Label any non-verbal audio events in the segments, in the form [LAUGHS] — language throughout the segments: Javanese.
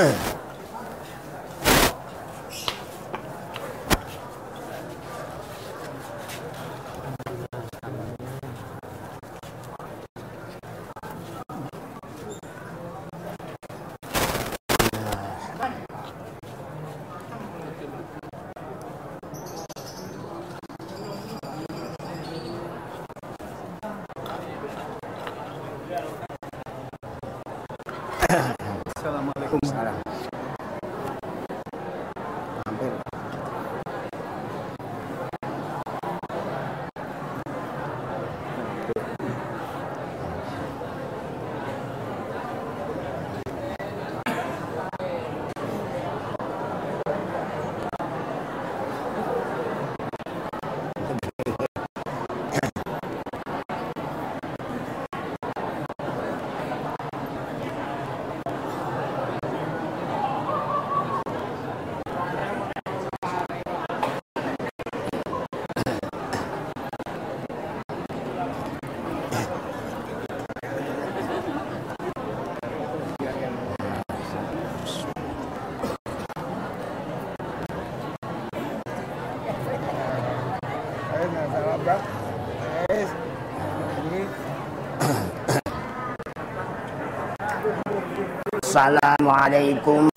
Amen. السلام عليكم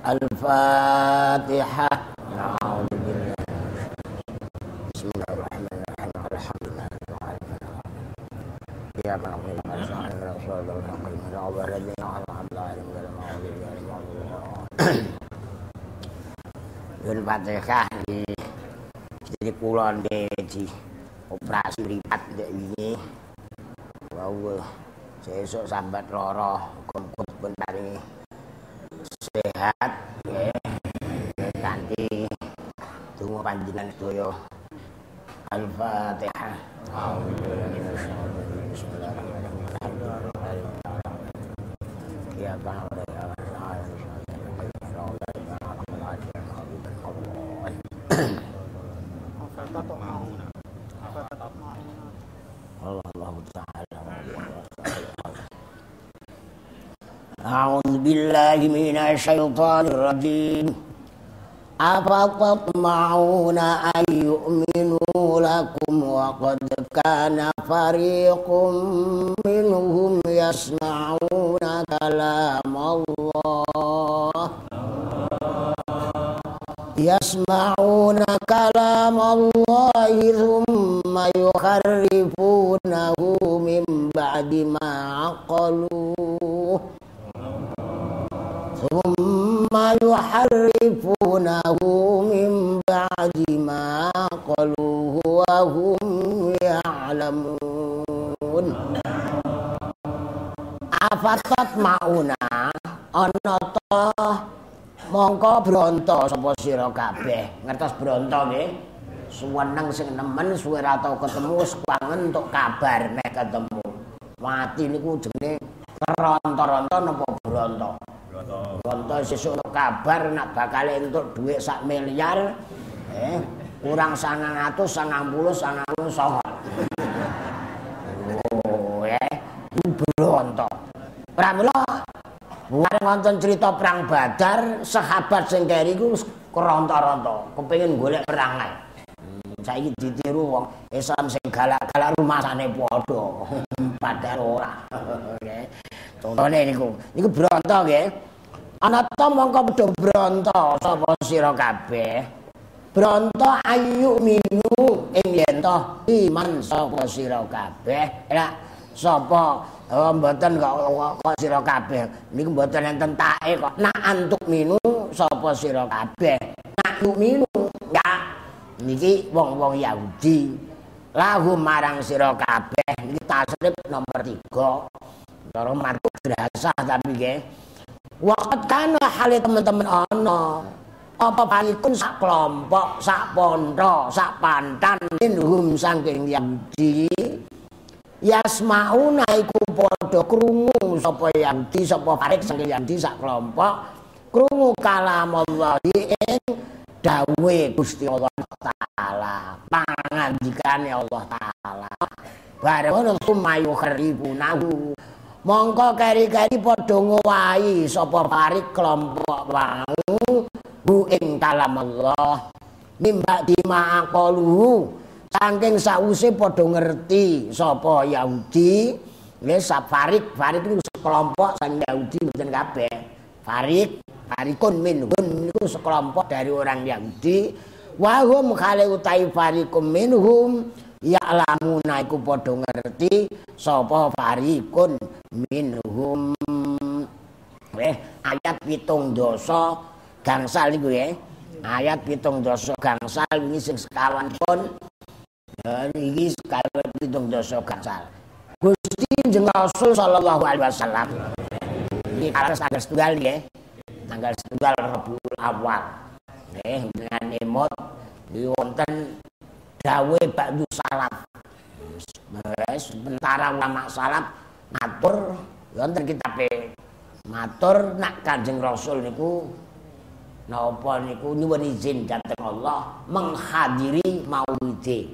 Al-Fatihah. Yun Fatihah di jadi kula di operasi mripat ndek wingi. Wau sesuk sambat lara kumpul pun paringi panjinan doyo Al-Fatihah Ya Ba'ala ya الله تعالى أعوذ بالله من الشيطان الرجيم أفتطمعون أن يؤمنوا لكم وقد كان فريق منهم يسمعون كلام الله يسمعون كلام الله ثم يحرفونه من بعد ما عقلوه ثم يحرفونه من بعد ما عقلوه وهم يعلمون afatat mauna ana ta mongko bronto sapa sira kabeh ngertos bronto nggih suweneng sing nemen suwe ra tau ketemu kangen untuk kabar nek ketemu mati niku jenenge keronto-ronto napa bronto bronto sesuk untuk kabar nak bakal entuk dhuwit sak miliar eh kurang 900 90 99 oh eh bronto pramila Bareng wonten cerita perang Badar, sahabat sing keri ku keronta-ronta, kepengin golek perang ae. Hmm, saiki ditiru wong Islam sing galak-galak rumasane padha. [LAUGHS] Padahal ora. [LAUGHS] Nggih. Contone niku, niku bronto nggih. Ana ta mongko padha bronto sapa sira kabeh. Bronto ayu minu ing yen iman sapa sira kabeh. Lah sapa Oh mboten kok sira kabeh. Niku mboten enten tae kok. Nak antuk minu sapa sira kabeh. Nak minu ya. Niki wong-wong Yahudi. Lahu marang sira kabeh. Niki tasrif nomor 3. Cara matuk drasah tapi nggih. Waqat kana hale teman-teman ana. apa panikun sak kelompok sak pondo sak pantan minhum saking Yahudi yasmauna iku padha krungu sapa Yahudi sapa farik saking Yahudi sak kelompok krungu kalam Allah ing dawe Gusti Allah taala pangandikane Allah taala. Bareng ngono sumayu kharibunahu mongko keri-keri padha ngowahi sapa farik kelompok wau hu ing kalam Allah. Nimba dimaqalu saking sause padha ngerti sapa Yahudi. Nggih safarik farik itu sekelompok sang Yahudi mboten kabeh. Farik farikun minhum niku sekelompok dari orang Yahudi. Wa hum khale utai farikum minhum ya'lamuna iku padha ngerti sapa farikun minhum eh ayat pitung dosa gangsal iku ya. Ayat pitung dosa gangsal ini sing sekawan pun dan iki sekawan pitung dosa gangsal. Gusti jeung Rasul sallallahu alaihi wasallam. Ini atas tanggal setunggal ya. Tanggal setunggal Rabiul Awal. Eh dengan emot di wonten dawe ba'du salat. Sementara ulama salat matur wonten kitab matur nak Kanjeng Rasul niku napa niku nyuwun izin dhateng Allah menghadiri maulide.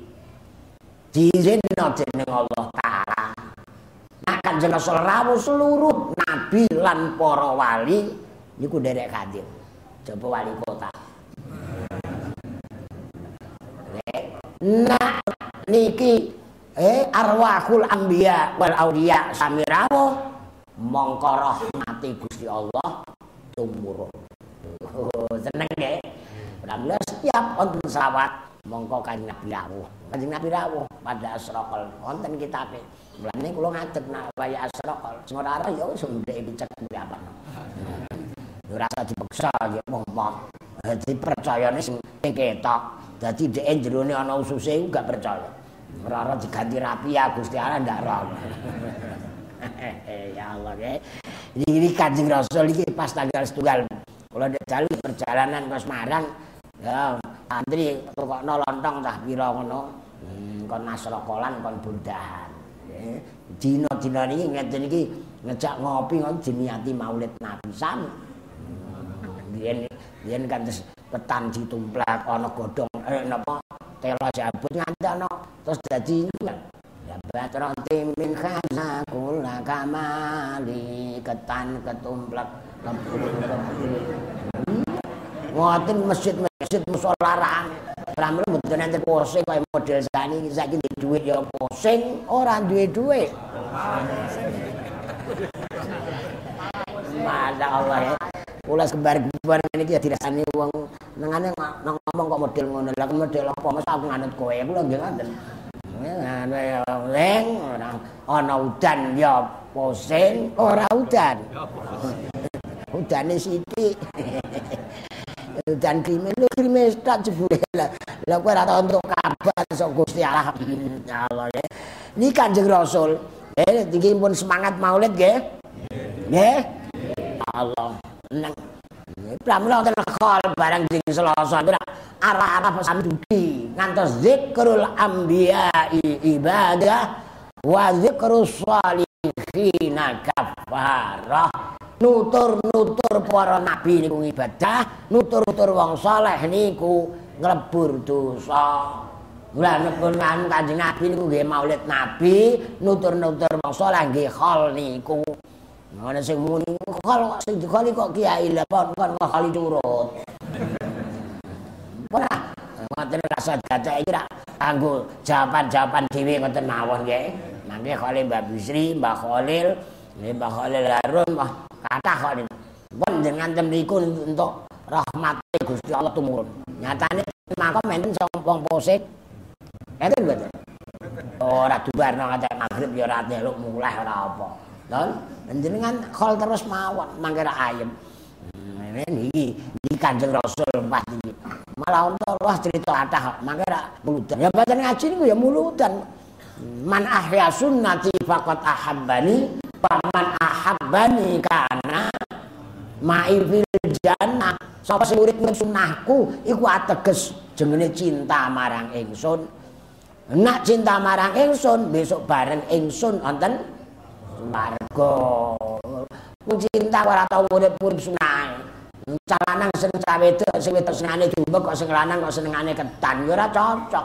Diizinno dening Allah taala. Nek kanjeng Rasul rawuh seluruh nabi lan para wali niku derek hadir coba wali kota nah niki eh arwahul anbiya wal auliya sami rawuh mongko rahmati Gusti Allah tumurun Oh, seneng nggih. Alhamdulillah setiap wonten selawat mongko kanjeng Nabi rawuh. Kanjeng Nabi rawuh pada asraqal wonten kitabe. Mulane kula ngadeg nak waya asraqal. Sing ora ya wis ndek dicek kuwi apa. Ora usah dipaksa ya monggo. Dadi percayane sing ketok. Dadi dhek jerone ana ususe gak percaya. Ora ora diganti rapi ya Gusti Allah ndak ora. [LAUGHS] ya Allah ya. Ini kanjeng Rasul ini pas tanggal setunggal Kalau dia jalan perjalanan ke Semarang, ya antri kok lontong tah pira ngono. Hmm, kon nasrokolan kon bundahan. Ya. Dina-dina niki ngeten iki ngejak ngopi ngono diniati Maulid Nabi sam. Biyen biyen kan ketan ditumplak ana godhong eh napa telo jabut nganti ana terus dadi ya batron min khaza kula kamali ketan ketumplak Ngoten masjid-masjid musolaran. Pramila mboten enten posing kaya model sani saiki duwe dhuwit ya posing, ora duwe dhuwit. Masya Allah ya. Kula sebar-gebar niki ya dirasani wong nengane ngomong kok model ngono. Lah model apa mas aku nganut kowe kula nggih ngoten. Ngene ya leng ana udan ya posing, ora udan. udane sithik. [LAUGHS] Udan krimen lu krimen tak jebule lah. Lah kowe ora tau entuk kabar sok Gusti Allah. [LAUGHS] Ya Allah ya. Ini Kanjeng Rasul. Eh iki pun semangat Maulid nggih. Nggih. Allah. Nang Pramila wonten khol barang ding Selasa ora arah-arah pesan duki ngantos zikrul anbiya ibadah wa zikrus salihin kafarah nutur-nutur para nabi niku ibadah, nutur-nutur wong saleh niku nglebur dosa. Mula nepun kan Kanjeng Nabi niku nggih maulid nabi, nutur-nutur wong saleh nggih khol niku. Ngono sing muni? Khol sing dikholi kok kiai lha pon kon kholi turut. Ora. Ngoten rasa dadi iki ra kanggo jawaban-jawaban dhewe ngoten mawon nggih. Mangke kholi Mbak Bisri, Mbak Khalil, Mbak Khalil Harun, Mbak kata kok ini pun dengan tembiku untuk rahmat Gusti Allah tumurun. Nyatanya maka menten wong posik. Itu betul ora dubar nang ada maghrib ya ora delok mulai ora apa don jenengan khol terus mawon mangke ra ayem. Hmm, ini iki Kanjeng Rasul pas iki malah untuk wah cerita atah mangke ra muludan ya badan ngaji niku ya muludan man ahya sunnati faqat ahabbani paman ahabbani kana ma'i fil jannah. Sapa sing urip sunahku iku ateges jenenge cinta marang ingsun. Nak cinta marang ingsun besok bareng ingsun wonten warga cinta ora tau urip-urip sunah calanang seneng cah wedok sing wedok senengane diumbek kok sing lanang kok senengane ketan. Ora cocok.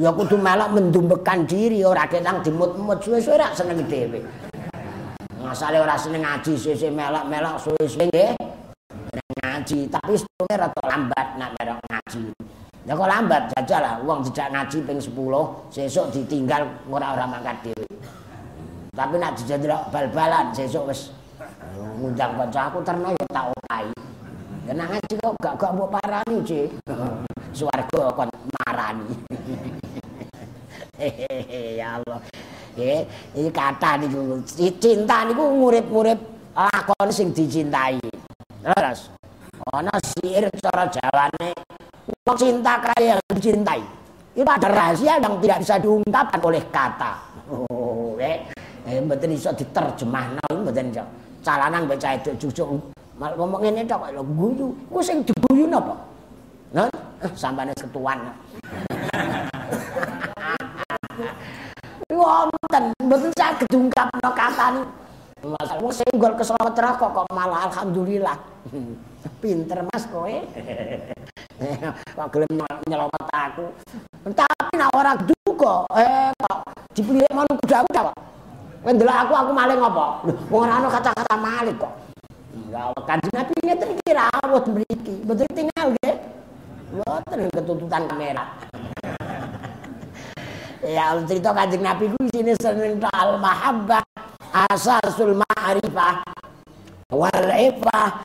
Ya kudu melok mendumbekan diri ora ketang dimut-mut. Suwe-suwe ora seneng dhewe. Masale ora seneng ngaji sesuk melok-melok suwe-suwe nggih. Ngaji tapi setuke rada lambat nak merok ngaji. Ya kok lambat jajal lah. Wong dijak ngaji ping 10 sesuk ditinggal ora ora mangkat dhewe tapi nak dijendelok bal-balan sesuk wis. Ngundang kanca aku terno ya tak otahi kena ngaji kok gak gak mbok parani cik. [LAUGHS] Swarga kon marani. [LAUGHS] Ya Allah. Nggih iki kata niku cinta niku ngurip-ngurip lakon sing dicintai. Terus ana sihir cara jawane wong cinta kaya yang dicintai. Itu ada rahasia yang tidak bisa diungkapkan oleh kata. [LAUGHS] Oh eh eh mboten iso diterjemahno mboten iso. Calanan mbek cah edok mal ngomong ngene tok lho guyu. Ku sing diguyu napa nah sampane ketuan. Wonten mboten. Saged diungkapno niku Masalah wong senggol keselawet kok kok malah alhamdulillah. [LAUGHS] Pinter Mas kowe. [LAUGHS] kok gelem nyelamet aku. Tapi nek ora duka, eh kok dipilih manung kuda kok. Kowe aku aku maling apa? Wong ora ana kata-kata maling kok. Ya kanjeng Nabi ngeten iki rawuh mriki. Mboten tinggal nggih. Mboten ketututan kamera. [LAUGHS] ya cerita kanjeng Nabi ku sini seneng al mahabbah asasul ma'rifah wal ifah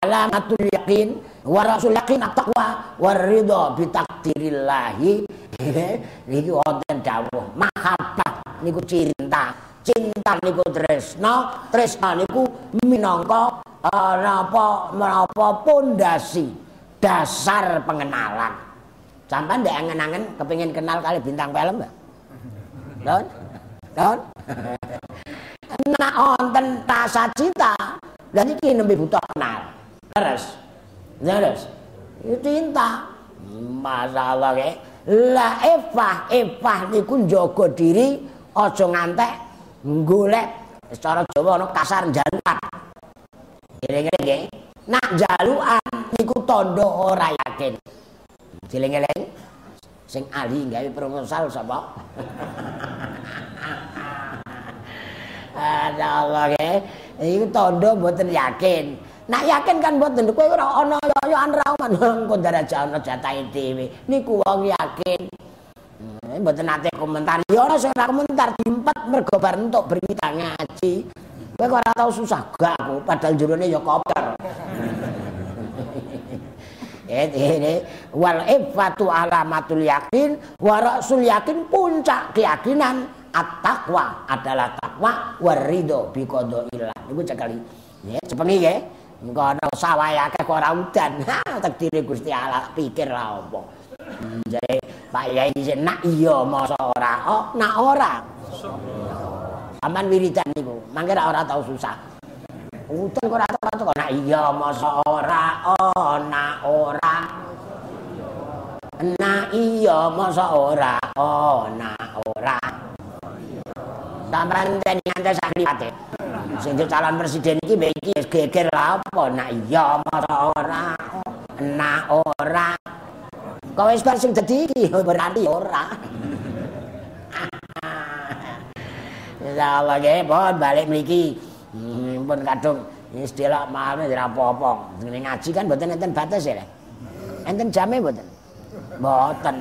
alamatul yakin wa rasul yakin at-taqwa war ridha bi takdirillahi [LAUGHS] niki wonten dawuh mahabbah niku cinta cinta niku tresno tresno niku minangka uh, napa pondasi dasar pengenalan. Sampean ndek angen-angen kepengin kenal kali bintang film Mbak Don? Don? Nak wonten rasa cinta dan iki nembe butuh kenal. Terus terus itu cinta. Masalah ke la efah efah niku njaga diri aja ngantek golek secara Jawa ana kasar jalukan eling-eling nggih nak jalukan niku tondo ora yakin eling-eling sing ahli gawe proposal sapa Ada Allah ke. Iku tondo mboten yakin. Nak yakin kan mboten kowe ora ana yoyoan ra man [LAUGHS] engko daraja ana jatahe dhewe. Niku wong yakin. Hmm, mboten nate komentar. Ya ora ora komentar diempet mergo bar entuk berita ngaji. Kowe kok ora tau susah gak aku? Padahal jerone ya koper. ini [LAUGHS] wal ifatu alamatul yakin wa rasul yakin puncak keyakinan at-taqwa adalah takwa warido bi qadaillah niku cekali ya sepengi nggih engko ana sawah akeh kok ora udan. [LAUGHS] Ha takdire Gusti Allah pikir lah apa jadi Pak Yai disen nak iya masa ora oh nak ora aman wiridan niku mangke ora tau susah udan kok ora tau nak iya masa ora oh nak ora Nah iya masa ora oh nak ora Sampeyan ten nganti sak liwate. Sing calon presiden iki mbek iki geger lha apa? Nak iya masa ora. Nak ora. Kowe wis bar sing dadi iki [LAUGHS] berarti ora. [LAUGHS] Ya Allah nggih, pun balik mriki. Hmm, pun kadung delok malam ora apa-apa. Ngaji kan mboten enten batas ya. Enten jame mboten? Mboten.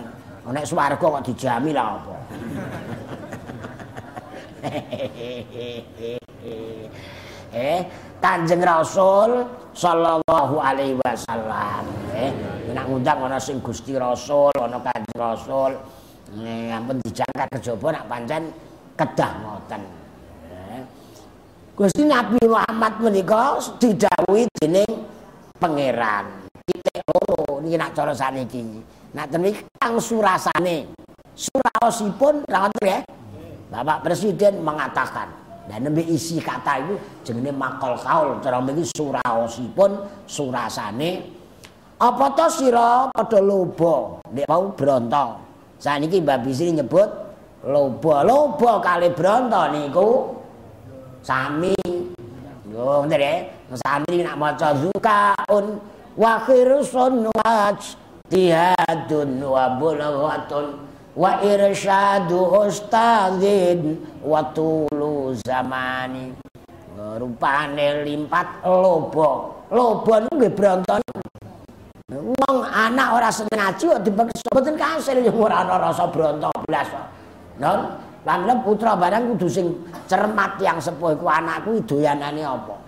Nek swarga kok dijami lah apa. [LAUGHS] eh Kanjeng Rasul sallallahu alaihi wasallam eh nek ngundang ana sing Gusti Rasul ana Kanjeng Rasul. Eh ampun dijangkat kejaba nak pancen kedah ngoten. Eh Gusti Nabi Muhammad menika didhawuhi dening pangeran. Titik loro niki nak cara saniki nak tenan kang surasane. Surasipun ra ngoten ya? Bapak Presiden mengatakan Dan nembe isi kata itu jenenge makol kaul cara mriki suraosipun surasane apa to sira padha loba nek mau bronto. Saniki Mbak Bisri nyebut loba loba kali bronto niku sami. Yo ngoten ya. Sami nak maca zukaun wa khirsun waj tihadun wa bulghatun wa irsyadu ustadzin wa tulu zamani rupane limpat lobo lobo nggih bronton wong anak ora seneng ngaji kok dipeksa mboten kasil yo ora ana rasa bronto blas non lan putra barang kudu sing cermat yang sepuh iku anakku doyanane apa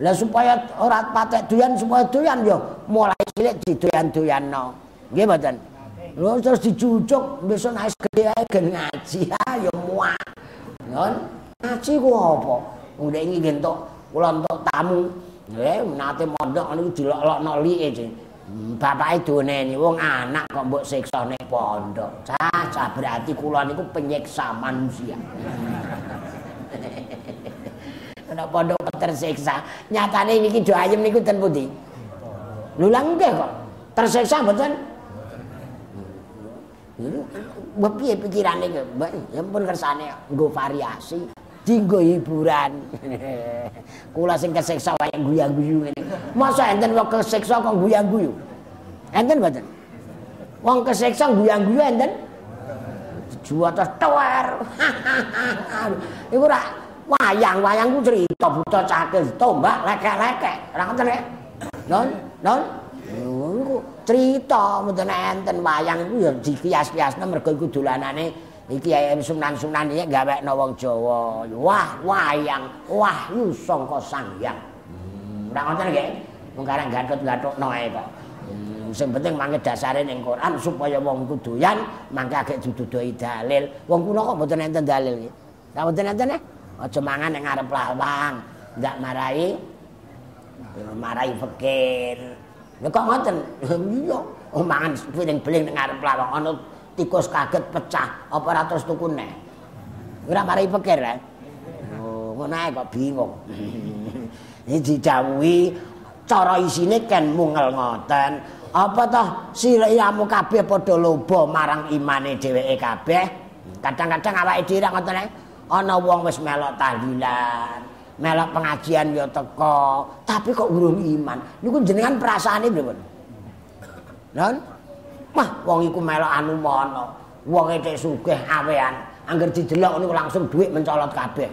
lah supaya ora patek doyan supaya doyan yo mulai cilik didoyan-doyanno nggih mboten Lho terus dicucuk besok nek gede ae gen ngaji [LAUGHS] ayo muak. Ngon ngaji ku apa? Udah iki gentok kula entuk tamu. Nggih nate mondok niku dilok-lokno like sing. Bapake doneni wong anak kok mbok siksa ning pondok. Cah berarti kula niku penyiksa manusia. [LAUGHS] Nek pondok tersiksa, nyatane niki do ayem niku ten pundi? Lho lah kok. Tersiksa mboten? Mbok piye pikirane ke? Ya pun kersane nggo variasi, dinggo hiburan. Kula sing kesiksa wae guyu-guyu ngene. Masa enten wong kesiksa kok guyu-guyu? Enten mboten? Wong kesiksa guyu-guyu enten? Juwata tuwer. [LAUGHS] Iku ora wayang, wayang ku cerita buta cakil, tombak lekek-lekek. Ora ngoten ya? Non, non. Niku cerita mboten enten wayang iku ya dikias-kiasne mergo iku dolanane iki ayam sunan-sunan iki gawekno wong Jawa. Wah, wayang, wahyu sangka Sang Hyang. Ora ngoten nggih. Wong karang gatut-gatutno ae kok. Hmm, sing penting mangke dasare ning Quran supaya wong iku doyan, mangke agek didudoi dalil. Wong kula kok mboten enten dalil iki. Ora mboten enten ya? Aja mangan ning ngarep lawang. Ndak marai marai fakir. Nek kok ngoten? Iya. Oh mangan piring-piring ning ngarep lawang ana tikus kaget pecah apa ora terus tuku neh. Ora mari pikir ya. Oh, ngono ae kok bingung. [LAUGHS] Ini didhawuhi cara isine ken mungel ngoten. Apa toh siramu kabeh padha loba marang imane dheweke kabeh? Kadang-kadang awake dhewe ngoten ae. Ana wong wis melok tahlilan, melok pengajian ya teko, tapi kok urung iman. Niku jenengan perasaane pripun? Non? Wah, wong iku melok anu mono. Wong e sugih awean, angger didelok niku langsung dhuwit mencolot kabeh.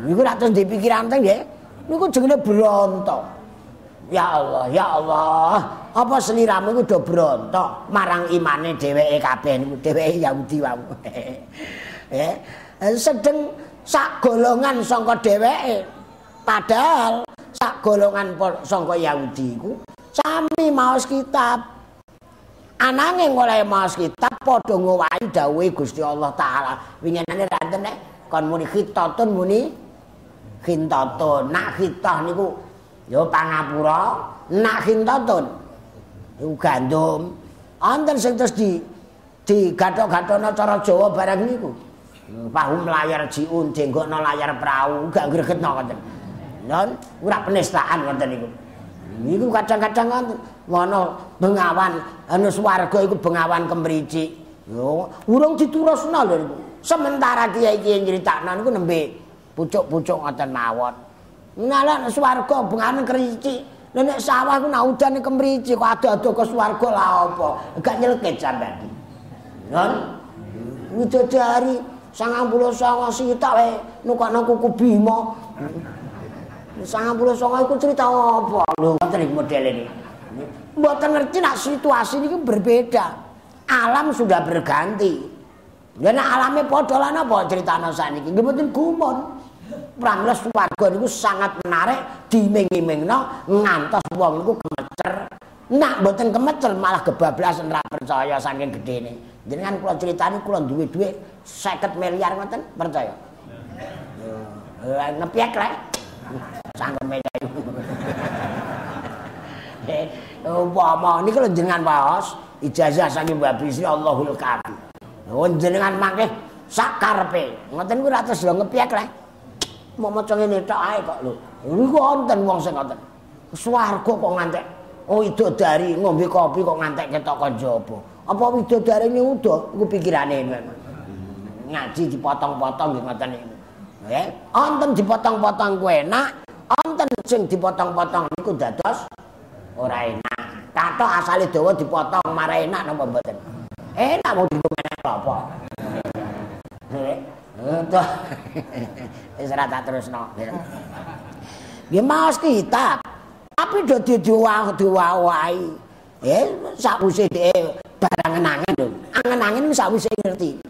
Niku rak terus dipikiran teng nggih. Niku jenenge bronto. Ya Allah, ya Allah. Apa seliramu iku do bronto marang imane dheweke kabeh niku dheweke Yahudi wae. [LAUGHS] Eh, sedeng sak golongan sangka dheweke padahal sak golongan sangka Yahudi iku sami maos kitab ananging oleh maos kitab padha ngowahi dawuhe Gusti Allah taala winginane ranten nek kon muni khitatun muni khitatun nak khitah niku ya pangapura nak khitatun iku gandum anten sing terus di di gathok-gathono cara Jawa barang niku Pahum layar jiun, jenggokno layar perahu, gak gregetno ngoten. Non, ora penistaan ngoten niku. Niku kadang-kadang ngoten, ngono bengawan anu swarga iku bengawan kemricik. Yo, urung diturusno lho niku. Sementara kiai-kiai nyritakno niku nembe pucuk-pucuk ngoten mawon. Nala swarga bengawan kemricik. Nek sawah ku nak udan kemricik kok ado-ado ke swarga lah apa? Gak nyelket sampean. Non, widodari sangang puluh songo sitak wae nukakno kuku bima songo iku cerita apa? Ngoten iki model ini mboten ngerti nak situasi ini berbeda. Alam sudah berganti. Alamnya padha lan apa critane sakniki? Nggih mboten gumun. Pramila swarga niku sangat menarik diming-imingno ngantos wong niku gemecer nak mboten kemecer malah kebablasan ra percaya saking gedene jenengan kula critani kula duwe dhuwit 50 miliar ngoten percaya. Lah ngepiak rek. Sangkem meja. Eh, umpama lho jenengan waos ijazah saking Mbak Bisri Allahul Kafi. Oh jenengan mangke sak karepe. Ngoten ku ora terus lho ngepiak rek. mau maca ngene tok ae kok lho. Niku wonten wong sing ngoten. Swarga kok ngantek Oh widodari ngombe kopi kok ngantek ketok kon jaba. Apa widodari nyuda iku pikirane ngaji dipotong-potong nggih ngoten niku. Nggih, wonten dipotong-potong ku enak, wonten sing dipotong-potong niku dados ora enak. Kato asale dawa dipotong marah enak napa mboten? Enak mau dikomene apa? Tuh. [LAUGHS] Wis ora tak terusno. Nggih maos kitab. Tapi do diwawahi. Eh, sakwise dhek barang angen lho. Angen-angen sakwise ngerti.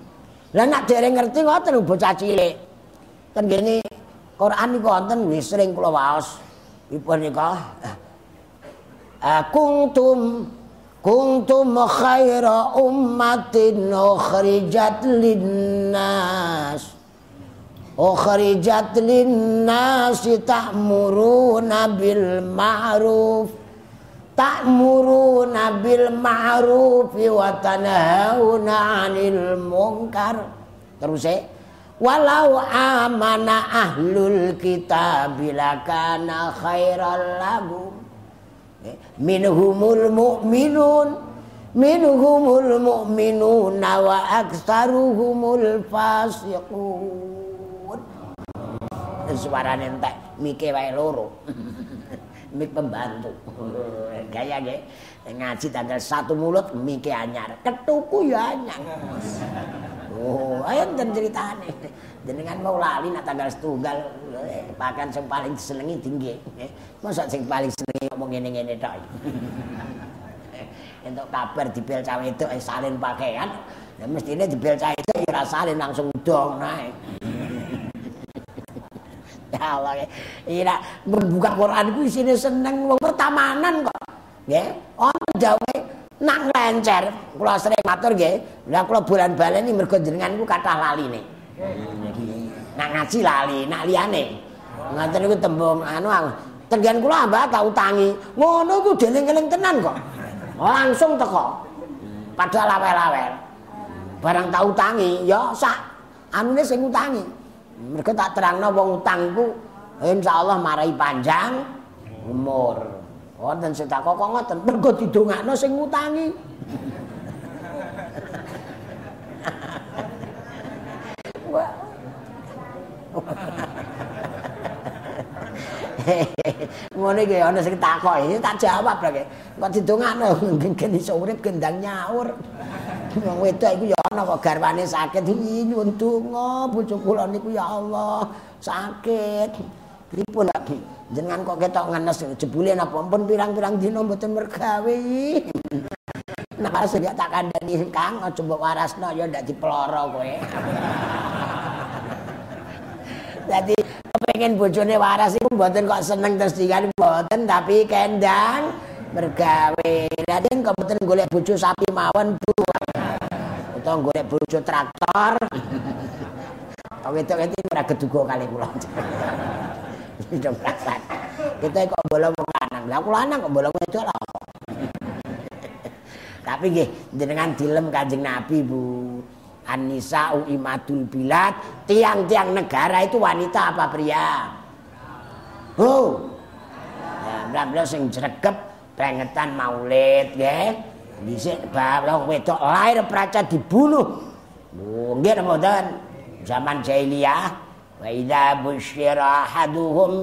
Lah nek dereng ngerti ngoten bocah cilik. Ten gene Quran niku wonten wis sering kula waos. Ipun nika. Eh, kuntum kuntum khaira ummatin ukhrijat linnas. Ukhrijat linnas ta'muruna bil ma'ruf ta'muruna bil ma'ruf wa tanhauna 'anil munkar terus eh walau amana ahlul kitab lakana khairal lahum eh, minhumul mu'minun minhumul mu'minuna wa aktsaruhumul fasiqun suarane entek mike wae loro [LAUGHS] mik pembantu. [LAUGHS] Gaya nggih. Ngaji tanggal satu mulut mike anyar. Ketuku ya anyar. Oh, ayo enten ceritane. Jenengan mau lali nak tanggal setunggal pakan sing paling disenengi tinggi. Masa sing paling senengi ngomong ngene-ngene tok. [LAUGHS] Entuk kabar dibel itu eh, salin pakaian. Ya mestine dibel cawe itu salin langsung dong naik. [LAUGHS] Ya Allah. Ira membuka Quran iku isine seneng wong pertamanan kok. Nggih. Ono dawe nang lencer. Kula sering matur nggih. Lah kula bulan baleni mergo jenengan iku kathah laline. Nak ngaji lali, nak liyane. Ngoten niku tembung anu Tengen kula ambak tak utangi. Ngono iku deling-eling tenan kok. Langsung teko. Padahal lawel-lawel. Barang tak utangi, ya sak anune sing utangi. Mereka tak terangno wong utangku insyaallah marai panjang umur. Wonten sing tak kok ngoten, mergo didongakno sing ngutangi. Ngono iki ana sing takok, iki tak jawab lho. Kok didongakno nggen iso urip gendang nyaur. Wong wedok iku ya ana kok garwane sakit nyuwun donga bojo kula niku ya Allah sakit. Pripun lagi jenengan kok ketok ngenes jebule napa pun pirang-pirang dina mboten mergawe. Pas ya tak kandhani Kang aja mbok warasno ya ndak diploro kowe. Dadi pengen bojone waras iku mboten kok seneng terus dikan mboten tapi kendang bergawe. Raden kok mboten golek bojo sapi mawon Bu. Utawa golek bojo traktor. Kok wedok-wedok ora keduga kali kula. Perasaan. Kita kok bolong wong lanang. Lah kula lanang kok bolong wedok lah. Tapi nggih jenengan dilem Kanjeng Nabi Bu. An-nisa imadul bilad, tiang-tiang negara itu wanita apa pria? Oh. Ya, bla sing jregep pengetan maulid nggih. Dhisik bawang wedok lahir praca dibunuh. Oh, nggih mboten. Zaman jahiliyah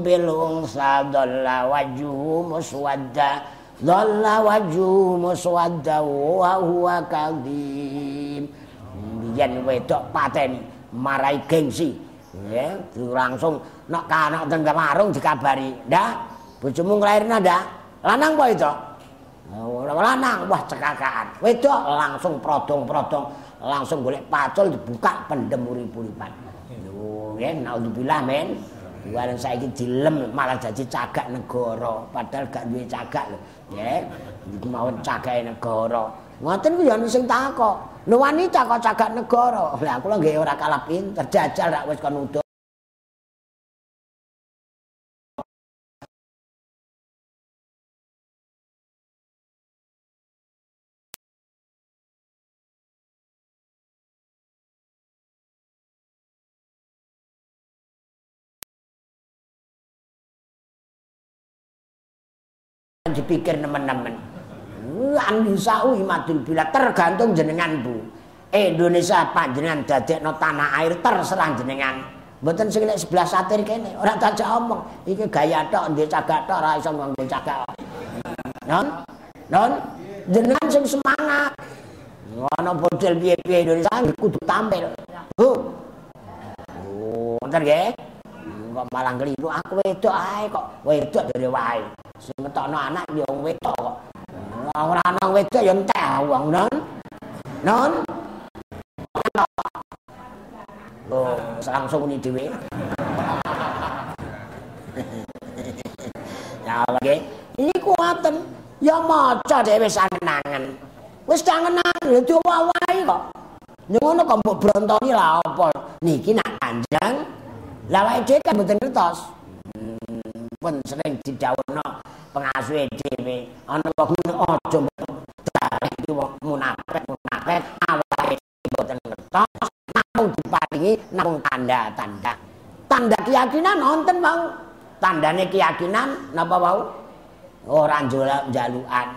bil unsa dalla wajhuhu muswadda dalla wajhuhu muswadda wa huwa kadhib yen wedok pateni marai gengsi. Ya langsung nek kanak teng warung dikabari. Ndak? Bojomu nglairna ndak? Lanang apa itu? Ora lanang. Wah cekakaan wedok langsung prodong-prodong langsung golek pacul dibuka pendem urip-uripan ya naudzubillah men. Warang saiki dilem malah jadi cagak negara. Padahal gak duwe cagak lho. Ya mau cagake negara. Ngoten ku ya sing takok. Lho wanita kok cagak negara. Lah kula nggih ora kalah pinter, jajal rak wis kon dipikir nemen-nemen. An nisa'u imadul bila tergantung jenengan Bu. Indonesia panjenengan dadekno tanah air terserah jenengan. Mboten sing nek sebelah satir kene, ora tak omong. Iki gaya tok, ndek cagak tok ora iso nganggo cagak. Non? Non? Jenengan sing semangat. Ana model piye-piye Indonesia kudu tampil. Bu. Oh, ntar nggih. Kok malah keliru aku wedok ae kok wedok dari wae. Sing anak yo wedok kok. Ora ana wedok yo entek wong non. Non. Oh, langsung ini dhewe. ya oke. Ini kuaten. Ya maca dhewe sanenangan. Wis sanenangan lho diwawahi kok. Ngono kok mbok brontoni lah apa? Niki nak kanjang. Lah wae dhewe kan mboten ngertos. Hmm, pun sering didhawuhno pengasuh dhewe. Ana wong aja dalek iki wong munafik munafik awake mboten ngertos. namung diparingi namung tanda-tanda. Tanda keyakinan nonton mau. Tandane keyakinan napa wau? Ora njolak jalukan.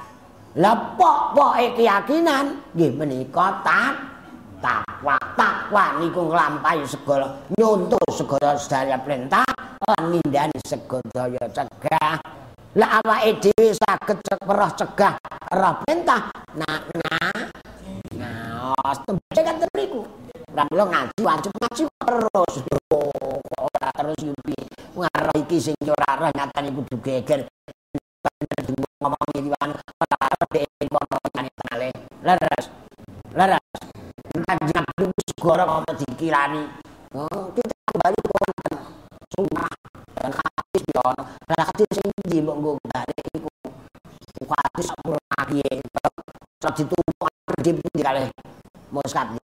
Lah pok-poke keyakinan nggih menika tak takwa. Takwa niku nglampahi segala nyontoh segala sedaya perintah lan nindani segala cegah. Lah awake dhewe saged weruh cegah roh perintah. Nah, nah. Nah, tembe kan teriku. Pramila ngaji wajib ngaji terus. Ora terus yupi. Ngarep iki sing ora ora nyatane kudu geger. Ngomong iki wan ora nyane Leres. Leres. Kanjeng Nabi segara apa dikirani. Oh, kita kembali ke wonten sunnah dan hadis yo. Lah hadis sing ndi mbok nggo bali iku. Hadis ora piye. Sak ditumpuk di kalih muskat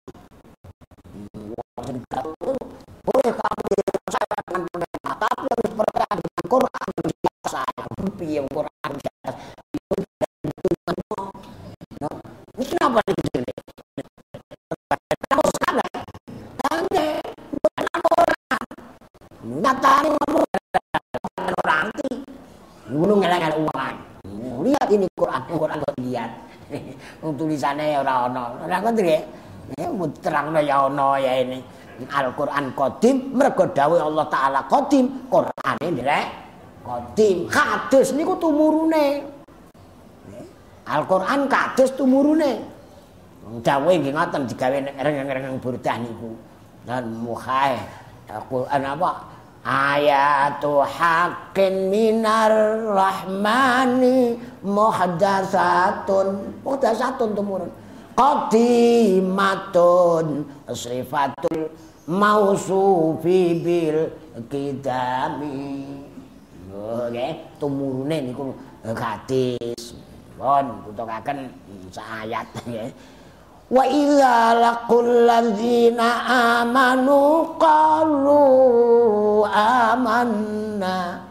boleh kamu saya dengan pemerintah tapi harus percaya dengan Quran saya piye Quran nyatanya ngomong gunung ngelak uang lihat ini Quran Quran kok lihat [LAUGHS] tulisannya orang orang orang kan Ya terangno ya ana ya ini. Al-Qur'an qadim mergo dawuh Allah taala qadim, Qur'ane ndirek qadim. Hadis niku tumurune. Al-Qur'an kados tumurune. Dawuh nggih ngoten digawe reng-reng burdah niku. Dan muhae Al-Qur'an apa? Ayatu haqqin minar rahmani muhdatsatun. Muhdatsatun tumurun. qadimatun sifatul mausufi bil kidami oke tumurune niku hadis pun butuhaken ayat nggih idza laqul ladzina amanu qalu amanna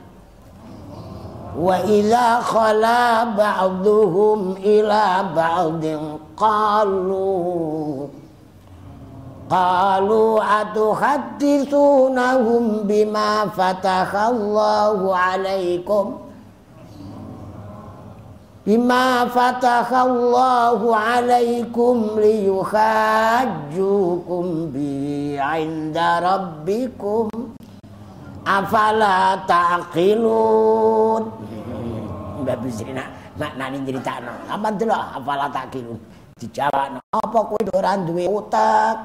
وإذا خلا بعضهم إلى بعض قالوا قالوا أتحدثونهم بما فتح الله عليكم؟ بما فتح الله عليكم ليحاجوكم به عند ربكم afala taqilun Mbak Bisri nak nak nani critakno apa delok afala taqilun dijawabno apa kowe ora duwe utek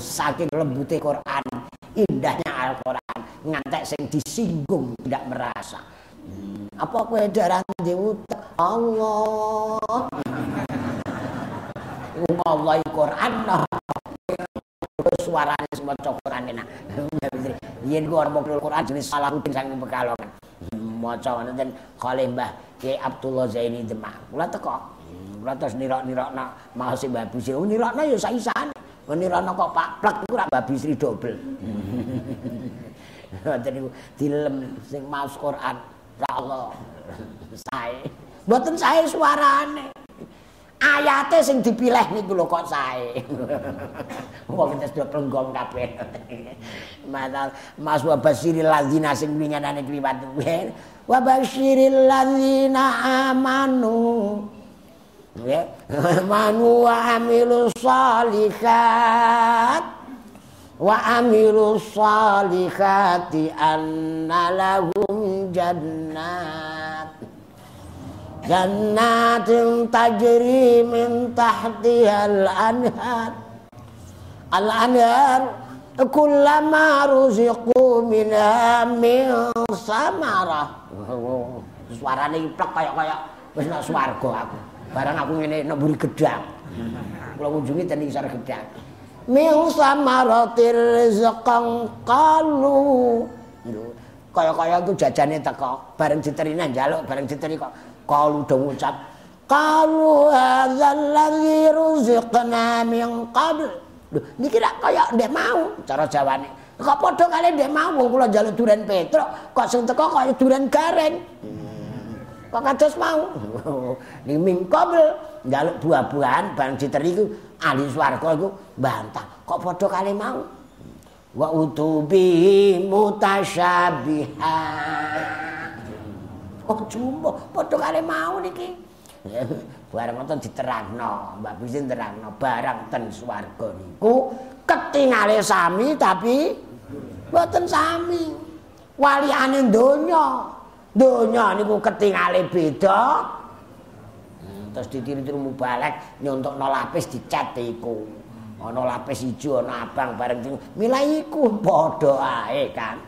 saking lembute Quran indahnya Al-Quran ngantek sing disinggung tidak merasa hmm, Apa kowe duwe utek Allah Allah Quran suarane semua cokoran enak. Yen gua mau Quran jenis Salahuddin sang Pekalongan. Maca wonten Khalih Mbah Ki Abdullah Zaini Demak. Kula teko. Kula terus nirok-nirokna masih Mbah Bisri. Oh, nirokna ya saisan. Nirokna kok Pak Plek iku rak Mbah Bisri dobel. [LAUGHS] Wonten niku dilem sing maos Quran. Allah. Sae. Mboten sae suarane. ayate sing dipilih niku lho kok sae. Wong kita sudah penggong kabeh. Mas Mas Basiril Lazina sing winganane kliwat wa basyiril ladzina amanu ya manu wa amilus salihat wa amilus salihati anna جنات جنات تجري al anhar, al anhar كلما رزقوا منها من samara. suarane iplek kaya kaya wis nak swarga aku. Barang aku ngene nek gedang. Kula kunjungi ten isar gedang. Min samaratir rizqan qalu kaya kaya itu jajane teko bareng diterina njaluk bareng diteri kok qalu do ngucap qalu hadzal ladzi ruziqna min qabl Lho, niki rak kaya ndek mau cara jawane. Kok padha kali ndek mau wong kula njaluk duren petruk, kok sing teko kaya duren gareng. Kok kados mau. [LAUGHS] Ning mingkobel njaluk buah-buahan bareng diteri iku ahli swarga iku bantah. Kok padha kali mau. Wa utubi mutasyabihan. Oh jumbo, padha kali mau niki. barang ngoten diterangno. Mbak Bisin terangno barang ten swarga niku. Ketingale sami tapi mboten sami. Waliane donya. Donya niku ketingale beda. Hmm, terus ditiru-tiru mubalek nyontokno lapis dicat iku ana lapis ijo ana abang bareng milih iku padha ae kan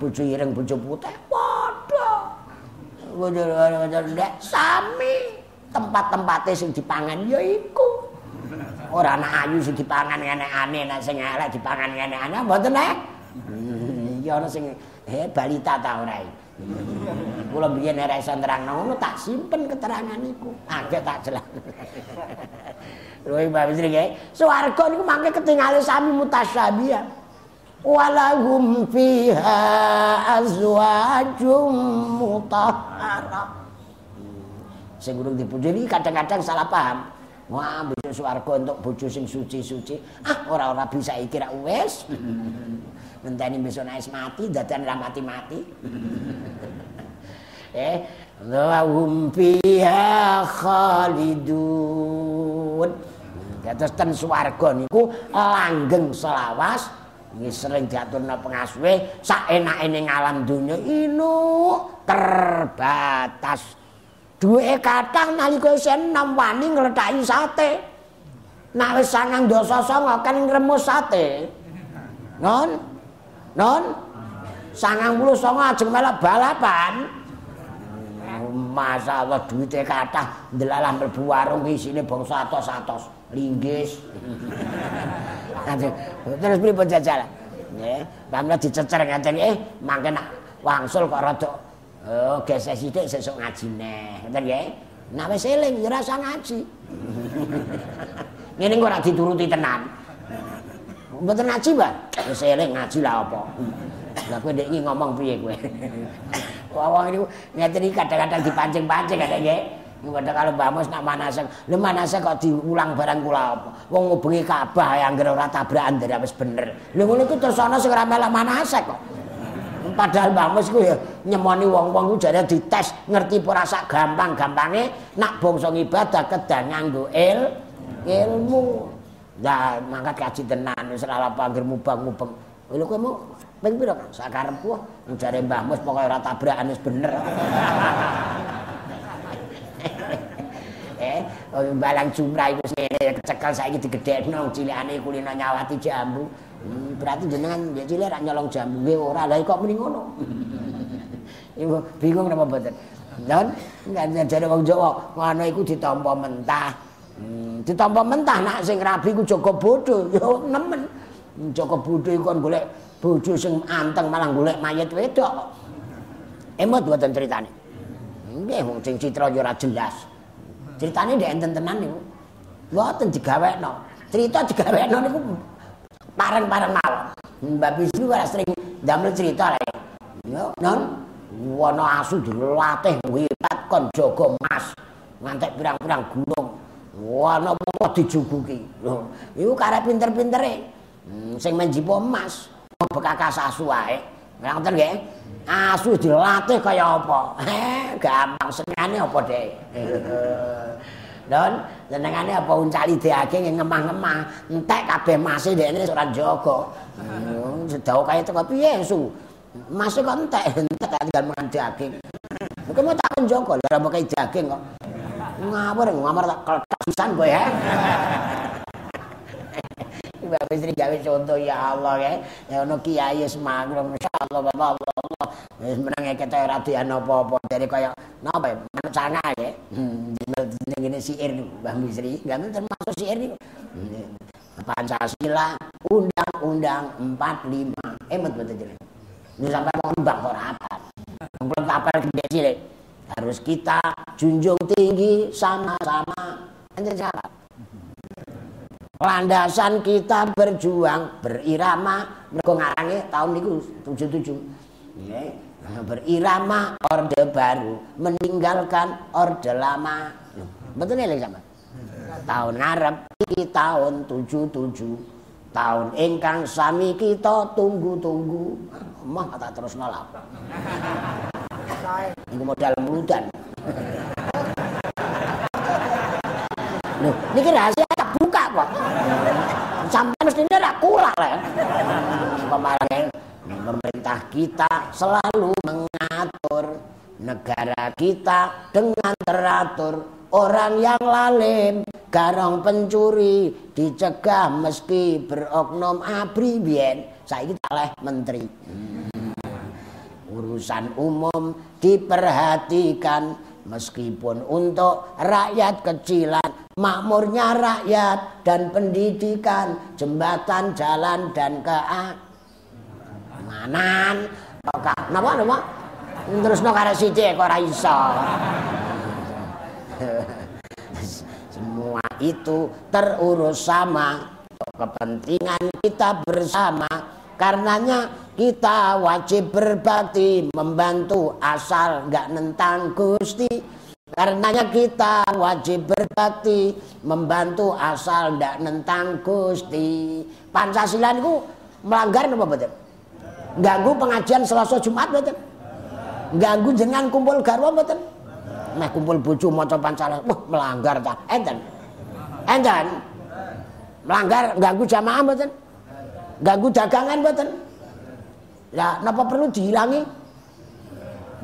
bojo ireng bojo putih padha bojo sami tempat-tempate sing dipangan ya iku. Ora ana ayu sing dipangan ngene-ane, nek sing elek dipangan ngene-ane mboten nek. Ya ana sing he balita ta ora. Kula biyen ora iso nerangno ngono tak simpen keterangan iku. Agek tak jelas. Lho Mbak Bisri nggih, swarga niku mangke ketingale sami mutasyabih. Walahum fiha azwajum mutahharah. sing dipuji kadang-kadang salah paham. Wah, bojo swarga entuk bojo sing suci-suci. Ah, ora-ora bisa iki ra wis. [LAUGHS] Ngenteni besok nek mati dadan ra mati-mati. [LAUGHS] eh, wa hum fiha khalidun. Kados ten swarga niku langgeng selawas Ini sering diaturna pengasuhe sak enake ning alam dunya inu terbatas duwe kathah nalika isih enom wani ngletaki sate. Nek wis sangang dasa sanga kan ngremus sate. Non? Non? Sangang puluh sanga ajeng melok balapan. Masa Allah duwite kathah ndelalah mlebu warung isine bangsa atos-atos, linggis. Terus pripun jajalan? Nggih, pamane dicecer ngaten eh mangke nak wangsul kok rada Oh, gesek sithik sesuk ngaji neh. Ngoten nggih. Nek wis eling ya rasa ngaji. Ngene kok ora dituruti tenan. Mboten ngaji, Pak. Wis eling ngaji lah apa. Lah kowe ndek ngomong piye kowe? Wong niku ngeten iki kadang-kadang dipancing-pancing kadang nggih. Ngono kalau Mus nak manasek, lha manasek kok diulang barang kula apa? Wong ngubengi Ka'bah ya anggere ora tabrakan dari wis bener. Lha ngono iku terus ana sing ora melok manasek kok. padahal Mbah Mus ku ya nyemoni wong-wong ku jare dites ngerti ora sak gampang-gampange nak bangsa ibadah kedah nganggo il ilmu. Lah mangkat kaji tenan wis ora apa anggere mubang-mubeng. Lho kowe mau ping pira kan sakarepku jare Mbah Mus pokoke ora tabrakan wis bener. [LAUGHS] [LAUGHS] eh balang jumrah iku ngene kecekel saiki digedhekno cilikane kulino nyawati jambu. Hmm, berarti jenengan dia cilik rak nyolong jambu nggih ora lha kok muni ngono. [LAUGHS] Ibu bingung napa mboten. Dan enggak jare wong Jawa, ngono iku ditampa mentah. Hmm, ditampa mentah nak sing rabi ku Joko Bodho, yo nemen. Hmm, Joko Bodho iku kon golek bojo sing anteng malah golek mayit wedok. Emot mboten critane. Nggih, wong sing citra yo ora jelas. Critane ndek enten tenan niku. Mboten digawekno. Cerita digawekno niku bareng-bareng mawon. Mbak Bisnu ora sering damel cerita lek. Yo, non. Wono asu dilatih wipat kon jaga mas. Ngantek pirang-pirang gunung. Wono apa dijuguki. Lho, iku karep pinter-pintere. Hmm, sing menjipo emas, bekakas asu wae. Ngoten nggih. Asu dilatih kaya apa? Eh, gampang senengane apa dek? [LAUGHS] Don, senengane apa uncali diake ngemah-ngemah, entek kabeh mase dekne ora jaga. Sedau kaya teko piye su? Mase kok entek, [LAUGHS] entek tinggal mangan daging. Mungkin mau tak jaga, ora mau daging kok. Ngawur, ngamar tak keletasan kowe ya. Bapak istri gawe contoh ya Allah ya. Ya ono kiai semangat masyaallah bapak Allah. Allah. Wis menang kete ora dian apa-apa dari kaya napa ya manut sana ya. Hmm, ngene siir Mbah Misri, enggak termasuk siir niku. Pancasila Undang-Undang 45. Emet betul jeneng. Ini sampai mau nembak kok rapat. Belum tapel gede cilik. Harus kita junjung tinggi sama-sama. Ente jawab. landasan kita berjuang berirama mergo ngarange tahun niku 77 nggih berirama orde baru. Meninggalkan orde lama. Betul ya sama tahun ngarep iki tahun 77 tahun ingkang sami kita tunggu-tunggu. Mah tak terus nolak ini modal meludan Loh, ini rahasia buka kok. Sampai mesti ini kurang lah. Kemarin pemerintah kita selalu mengatur negara kita dengan teratur. Orang yang lalim, garong pencuri, dicegah meski beroknum abri bien. Saya kita oleh menteri. Urusan umum diperhatikan meskipun untuk rakyat kecilan makmurnya rakyat dan pendidikan, jembatan, jalan dan keamanan. Oke, napa napa? Terus no karo sithik kok ora iso. [LAUGHS] Semua itu terurus sama kepentingan kita bersama. Karenanya kita wajib berbakti membantu asal nggak nentang Gusti Karenanya kita wajib berbakti membantu asal ndak nentang Gusti. Pancasila itu melanggar apa betul? Ganggu pengajian Selasa Jumat betul? Ganggu jenengan kumpul garwa betul? Meh kumpul bojo maca Pancasila, wah melanggar ta? Enten. Enten. Melanggar ganggu jamaah betul? Ganggu dagangan betul? Ya, napa perlu dihilangi?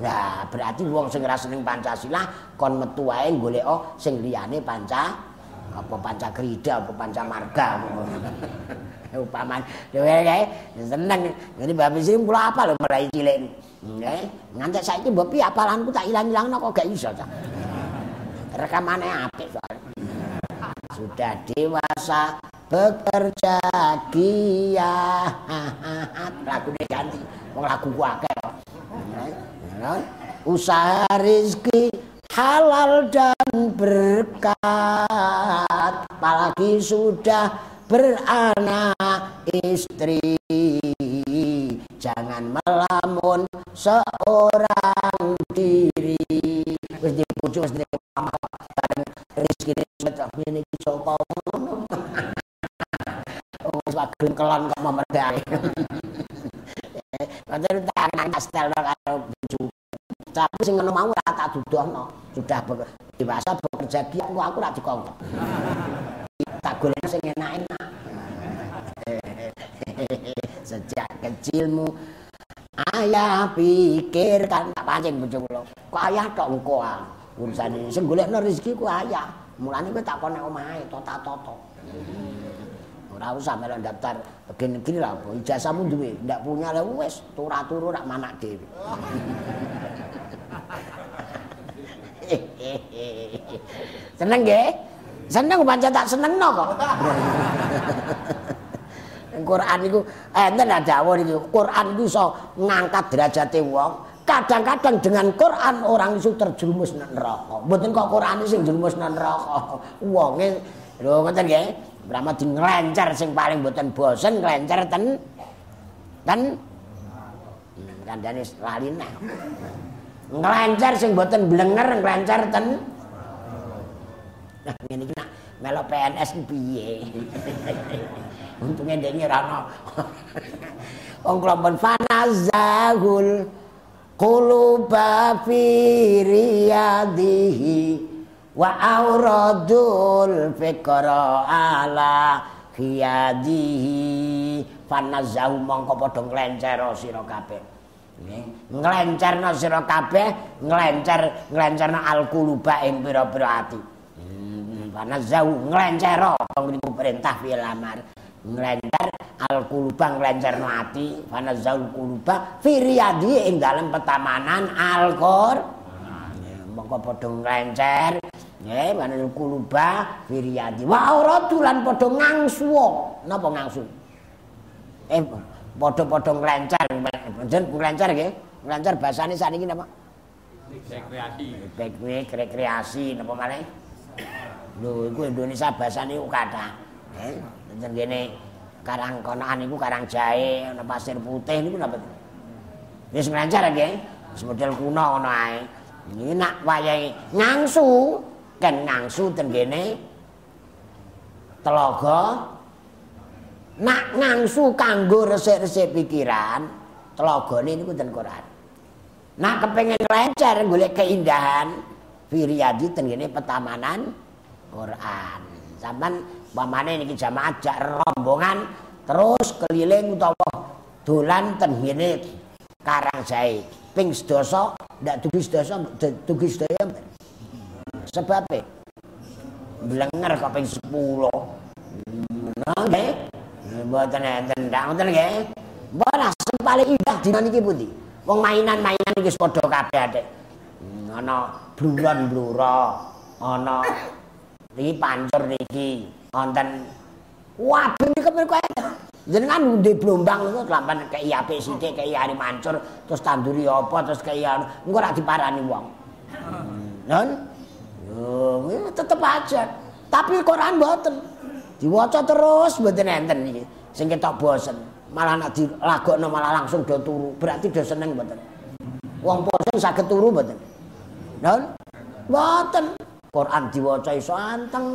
Nah, berarti wong sing ora seneng Pancasila kon metu wae golek sing liyane Panca apa Pancakrida apa Pancamarga. [LAUGHS] Upaman. Dhewe kae seneng. Jadi bapak sing kula apa lho mulai cilik. Nggih, nganti saiki mbok piye? Apalanku tak ilang-ilangno kok gak iso ta. Rekamane apik. Sudah dewasa bekerja giat [LAUGHS] lagu ganti. Wong lagu akeh usaha rizki halal dan berkat. Apalagi sudah beranak istri jangan melamun seorang diri wis dipujuk wis dan rezeki ini iki sapa ngono oh wis kelon kok memerdaya Ngoten tak nang kastel karo bojo. Tapi sing ngono mau ora tak dudohno. Sudah dewasa bekerja giat aku ora dikongkon. Tak golek sing enak-enak. [LAUGHS] Sejak kecilmu ayah pikirkan tak pancing bojo kula. Kok ayah tok engko ah. Urusane sing golekno rezeki ku ayah. Mulane kowe tak kono omahe tota-toto. Ora usah melu daftar bagian negeri lah, ijazahmu duwe, ndak punya lah wis turu-turu rak manak dhewe. [LAUGHS] seneng nggih? Seneng pancen tak senengno kok. [LAUGHS] Quran iku enten eh, dawuh iki, Quran iku iso ngangkat derajate wong. Kadang-kadang dengan Quran orang itu terjerumus neraka. Mboten kok Quran sing jerumus neraka. Wonge lho ngoten nggih. Brahma di ngelencer sing paling mboten bosen ngelencer ten ten hmm, kandhane lali neh. Ngelencer sing mboten blenger ngelencer ten Nah, ngene iki nak melok PNS piye? Untunge ndekne ora ono. Wong kula pun fana nazahul quluba fi riyadihi wa auradul fikra ala khiyadihi fanazahu mongko padha nglencero sira kabeh nglencerna sira kabeh nglencer nglencerna alquluba ing pira-pira ati fanazahu nglencero. Niku perintah fi lamar nglencer alquluba nglencerna ati. Fanazahu quluba fi riyadi ing dalem petamanan alqur mongko padha nglencer. Nggih manul kuluba fi riyadi wa auratu lan padha ngangsu napa ngangsu? Eh padha-padha nglencer. Njen nglencer nggih. Nglencer basane saniki napa? Rekreasi. Rekreasi. Napa malih? Lho iku Indonesia basane ku kathah. Eh, njen kene Karang Konaan iku Karang Jahe, ana Pasir Putih niku napa? Wis nglencer nggih. Wis model kuno ngono ae. Iki nak wayahe ngangsu, kan ngangsu ten kene telaga nak ngangsu kanggo resik-resik pikiran telagane niku ten Quran nak kepengin lancar golek keindahan firiyadi ten kene petamanan Quran sampean pamane niki jamaah jak rombongan terus keliling utawa dolan ten kene Karangjae ping sedasa ndak dugi sedasa dugi sedaya. Sebab e blenger kok ping 10 nggih? Mboten enten ndak ngoten nggih? Mbok sing paling indah dina niki pundi? Wong mainan-mainan iki padha kabeh atik ana bluron-bluro. Ana iki pancur niki. Wonten waduh niki kok jenengan ndek blombang niku lampan kei apik sithik kei ari mancur terus tanduri apa terus kei engko ora diparani wong. Non yo tetep aja. Tapi Quran mboten? Diwaca terus mboten enten iki. Sing ketok bosen. Malah nek dilagokno malah langsung do turu. Berarti do seneng mboten? Wong bosen saged turu mboten? Non mboten Quran diwaca iso anteng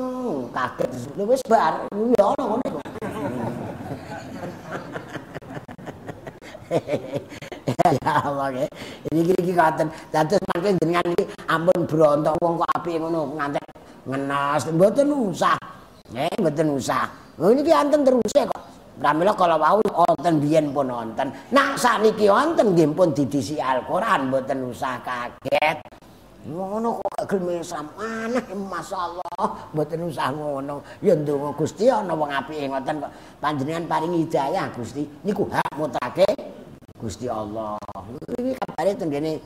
kaget wis bar yo ono iku ya Allah ya ini iki katen dados mangke jenengan iki ampun brontok wong kok apik ngono ngantek ngenas mboten usah Eh, mboten usah. Lho niki wonten terus kok. Pramila kala wau wonten biyen pun wonten. Nak sakniki wonten nggih pun didisi Al-Qur'an mboten usah kaget. Ngono gelem Islam aneh masyaallah mboten usah ngono. Ya ndonga Gusti ana wong apike ngoten kok panjenengan paring hidayah Gusti. Niku hak mutlake Gusti Allah. Iki kabare tenggene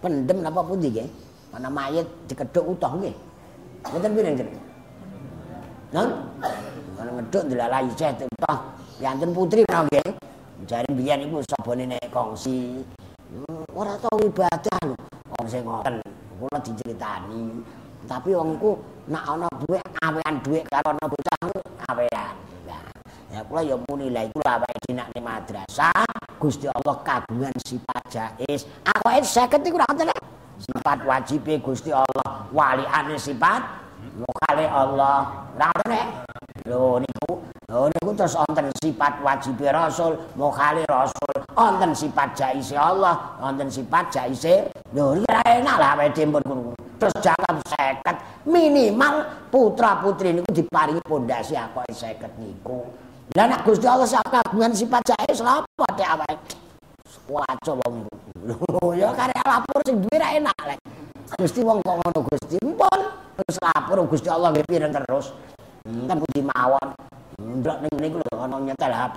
pendem napa pundi nggih? Ana mayit dikedhuk utuh nggih. Mboten pirang jeneng? Non? Ana ngeduk dilalai ceh toh. Yanten putri menawa nggih. Jare biyen iku sabone nek kongsi. Hmm, ora tau ibadah lho. Wong sing ngoten kula diceritani. Tapi wong iku nak ana duwe awean duwe karo ana bocah awean. Ya kula ya muni lha iku awake dinak ning madrasah Gusti Allah kagungan sifat jais. Awake 50 iku ora ngoten Sifat wajib Gusti Allah, waliane sifat lokale Allah rene lho niku lho niku terus wonten sifat wajib rasul mokhali rasul wonten sifat jaise Allah wonten sifat jaise lho ora enak lah awake dhewe terus jangan seket minimal putra putri niku diparingi pondasi akoke seket niku. Lah nek Gusti Allah sak kagungan sifat jaise apa tek awake? Waca wong ya karek lapor sing duwe ra enak lek. Gusti wong kok ngono Gusti? Mpun terus lapor Gusti Allah nggih pireng terus kan budi mawon. Ndak ning niku lho ana nyetel HP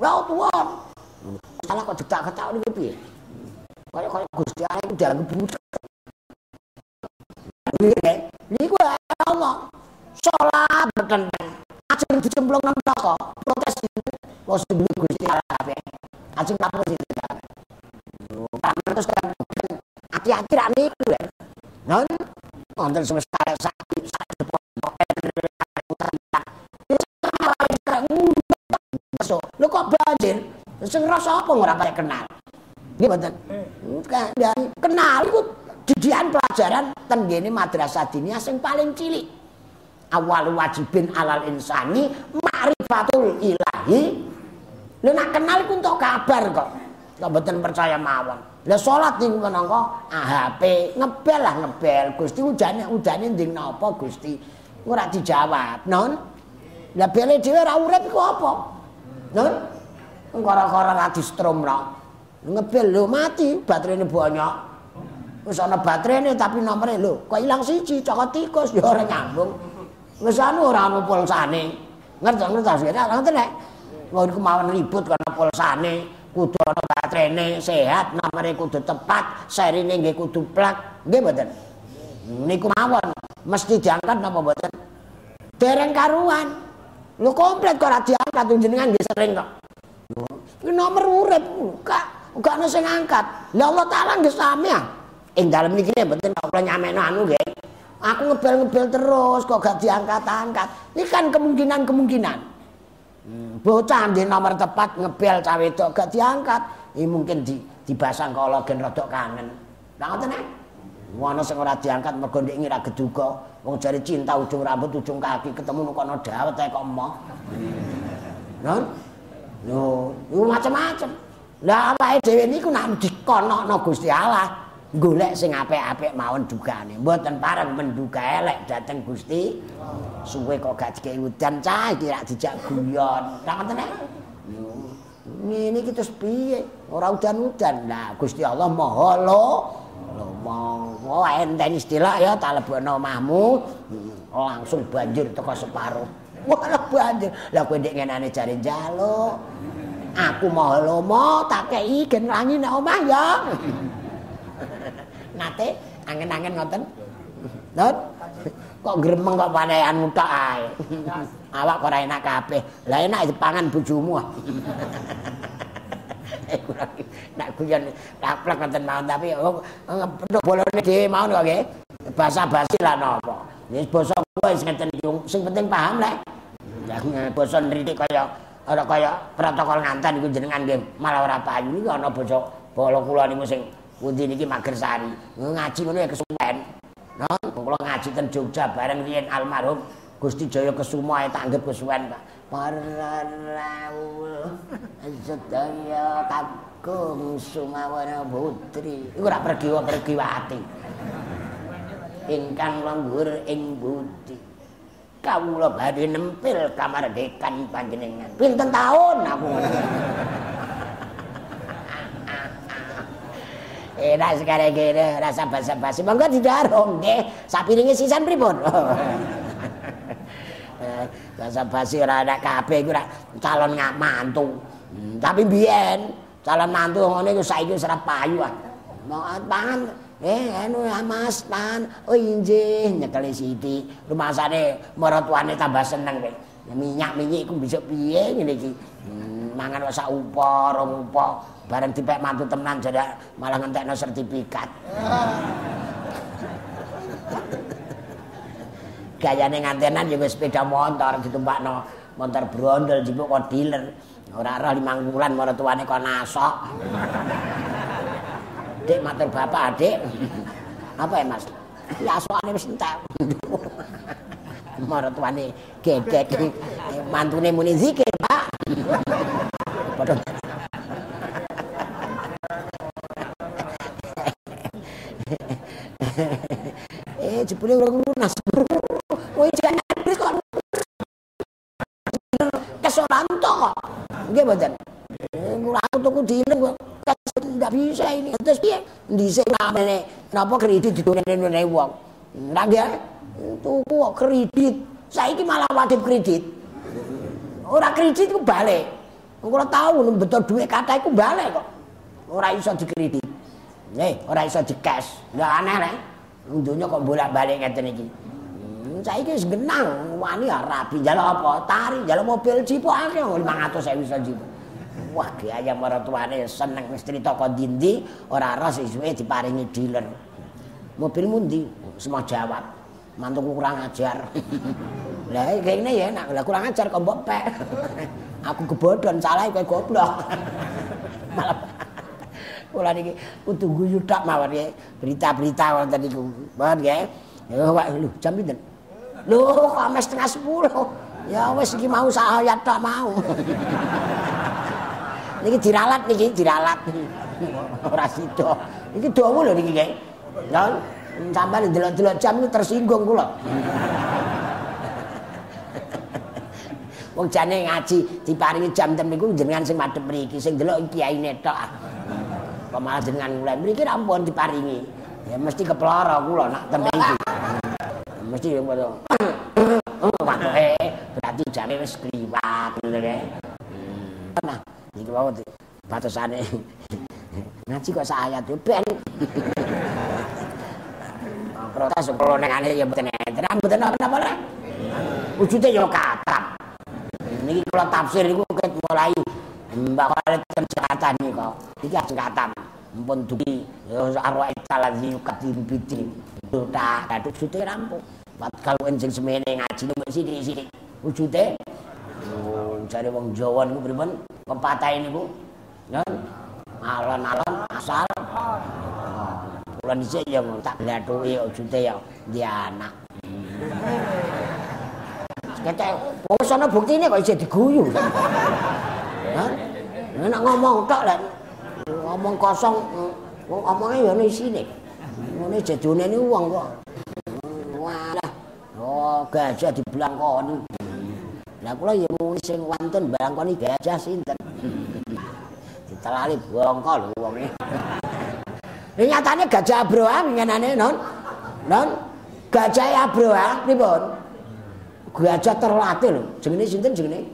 lha tuan salah kok cetak-cetak niku piye? Kaya kaya Gusti Allah iku dianggap budak niku Allah. Salat bertentang ajeng dicemplung nang neraka protes wis duwe Gusti Allah kabeh ajeng lapor sing terus kan hati-hati rak niku ya. Non wonten semesta sakti sakti Sing rasa apa ora kaya kenal? Nggih mboten. Kenal iku didikan pelajaran ten ngene madrasah diniyah sing paling cilik. Awal wajibin alal insani ma'rifatul ilahi Lha nak kenal iku entuk kabar kok. Kok mboten percaya mawon. Lah salat niku menangka AHP ngebel lah ngebel. Gusti ujane ujane nding napa Gusti? Ora dijawab. Non. Lah bele dhewe ora urip iku apa? Non. Kara-kara ra distrom ra. Ngebel lho mati baterainya banyak. Wis ana baterainya tapi nomere lho kok ilang siji cokot tikus ya ora nyambung. Wis anu ora ana pulsane. Ngerti-ngerti sik ngoten nek. Wong iku mawon ribut karena pulsane, kudu ana baterainya sehat, nomere kudu tepat, serine nggih kudu plak. Nggih mboten? Niku mawon mesti diangkat napa mboten? Dereng karuan. Lho komplit kok ora diangkat jenengan nggih sering kok. Iki nomor urip kak, gak ana sing angkat. Lah Allah taala nggih sami ya. Ing dalem niki mboten kok nyamekno anu nggih. Aku ngebel-ngebel terus kok gak diangkat-angkat. Ini kan kemungkinan-kemungkinan. Hmm, bocah di nomor tepat ngebel cawe itu gak diangkat. Ini mungkin di dibasang kalau gen rodok kangen. Lah ngoten nek. Ngono sing ora diangkat mergo ndek ngira geduga. Wong jari cinta ujung rambut ujung kaki ketemu nukono dawet kok emoh. Non? Yo, yo macam-macam. Lah awake dhewe niku nak dikonokno Gusti Allah, golek sing apik-apik mawon dugane. Mboten pareng menduga elek dateng Gusti. Suwe kok gak dikei udan cah iki rak dijak guyon. Lah ngoten nek. Ngene iki terus piye? Ora udan-udan. Lah Gusti Allah Maha lo. Lho mau enten istilah ya tak lebono omahmu langsung banjir teko separuh. Wah banjir. Lah kowe ndek ngenane jare njaluk. Aku mau lomo tak kei gen rangi nek omah ya. [LAUGHS] Nate angen-angen ngoten. Not kok gremeng kok panehan mutak ae. [LAUGHS] Awak kok ora enak kabeh. Lah enak dipangan bojomu. [LAUGHS] Nak guyon taplek ngoten mawon tapi oh, bolone dhewe mawon kok nggih. Basa basi lah napa. Wis basa kuwi sing penting paham lek. Basa nritik kaya ora kaya protokol nganten iku jenengan nggih malah ora payu iki ana basa bala kula niku sing pundi niki Magersari. Ngaji ngono ya kesuwen. Nah, kula ngaji ten Jogja bareng riyen almarhum Gusti Jaya Kesuma tak anggap kesuwen, Pak. Pararawuh sedaya kakung sumawana putri. Iku ora pergi-pergi wati. Ingkang lenggur ing budi. Kawula badhe nempil kamardikan panjenengan. Pinten taun aku [LAUGHS] Enak sekarang gini, rasa basa-basi. Monggo didarung, nggih. Sapiringe sisan pripun? [LAUGHS] basa-basi ora ada kabeh calon ngak mantu. Hmm, tapi biyen calon mantu ngene iku saiki wis ora payu ah. Mau eh anu Mas, pan. Oh injih nyekeli Siti. Rumasane maratuane tambah seneng kowe. Ya minyak-minyak iku bisa piye ngene iki. Hmm, mangan sak upo, rong upo. Bareng dipek mantu tenan jadi malah ngentekno sertifikat. [LAUGHS] gayane ngantenan ya sepeda motor ditumpakno motor brondol jipuk kok dealer ora roh limang wulan maratuane kok nasok Dik matur bapak adik. Apa ya mas? Ya soalnya wis entek. Maratuane gedek mantune muni zikir pak. Padha. Eh jebule ora lunas. Kowe jangan kok kesoran kok. Nggih mboten. Aku tuku dilem kok enggak bisa ini. Terus piye dhisik namene napa kredit didonene wong? Ndak ya. Tuku kok kredit? Saiki malah wajib kredit. Ora kredit ku balik. Kula tahu betul duit kata iku balik kok. Ora iso dikredit. Nih ora iso di cash ndak aneh. Nek dunya kok bolak-balik ngeten iki. Saiki wis genang. Wani ya rapi njaluk apa? Tari njaluk mobil jipo akeh 500.000 iso jipo wah gaya maratuane seneng wis crita kok ndi ora ora sisuwe diparingi dealer. Mobil mundi? Semua jawab. Mantuku kurang ajar. [LAUGHS] Lah kene ya enak. Lah kurang ajar kok mbok [LAUGHS] aku kebodhon salah kowe goblok. [LAUGHS] Malah kula niki kudu guyu tak mawon berita-berita wonten niku mohon nggih ya. Lho jam pinten? Loh, kok setengah sepuluh. Ya wis iki mau sak ayat tak mau. Niki diralat niki diralat. Ora sida. Iki dawa lho niki, Nggih. Ya, sampeyan delok-delok jam tersinggung kula. Wong jane ngaji diparingi jam tem niku jenengan sing madhep mriki, sing delok kiyaine tok. Kok malah jenengan mulai mriki rampun diparingi. Ya mesti keploro kula nak tem iki. Mesti yo padha. Eh, berarti jane wis kliwat ngono. Nah, iki wae batasane. Ngaji kok sak ayat ben. Protes kula nek ane ya mboten enten, mboten napa-napa lah. Wujude yo katam. Niki kula tafsir niku mulai Mbak Khalid terjatan nih kok. Iki ajeng katam. Mumpun dugi arwah talazi yukadim bidri. Tak kaduk sute rampung. Pat kalau enjing semene ngaji nek sithik-sithik. Oh, cari wong Jawa niku pripun? Pepatah niku. Ya. Alon-alon asal. Kula dhisik ya tak glathuki wujude ya di anak. Ketek wong sono buktine kok isih diguyu. Hah? Nek ngomong tok lek ngomong kosong wong omonge ya ono isine. Ngene jedone ni wong kok. Walah. Oh, gajah diblangkoni. Lah kula ya muni sing wonten blangkoni gajah sinten. Ditelali bongko lho wonge. Ini nyatanya gajah Abraham ngenane non. Non. Gajah Abraham pripun? Gajah terlatih lho. Jenenge sinten jenenge?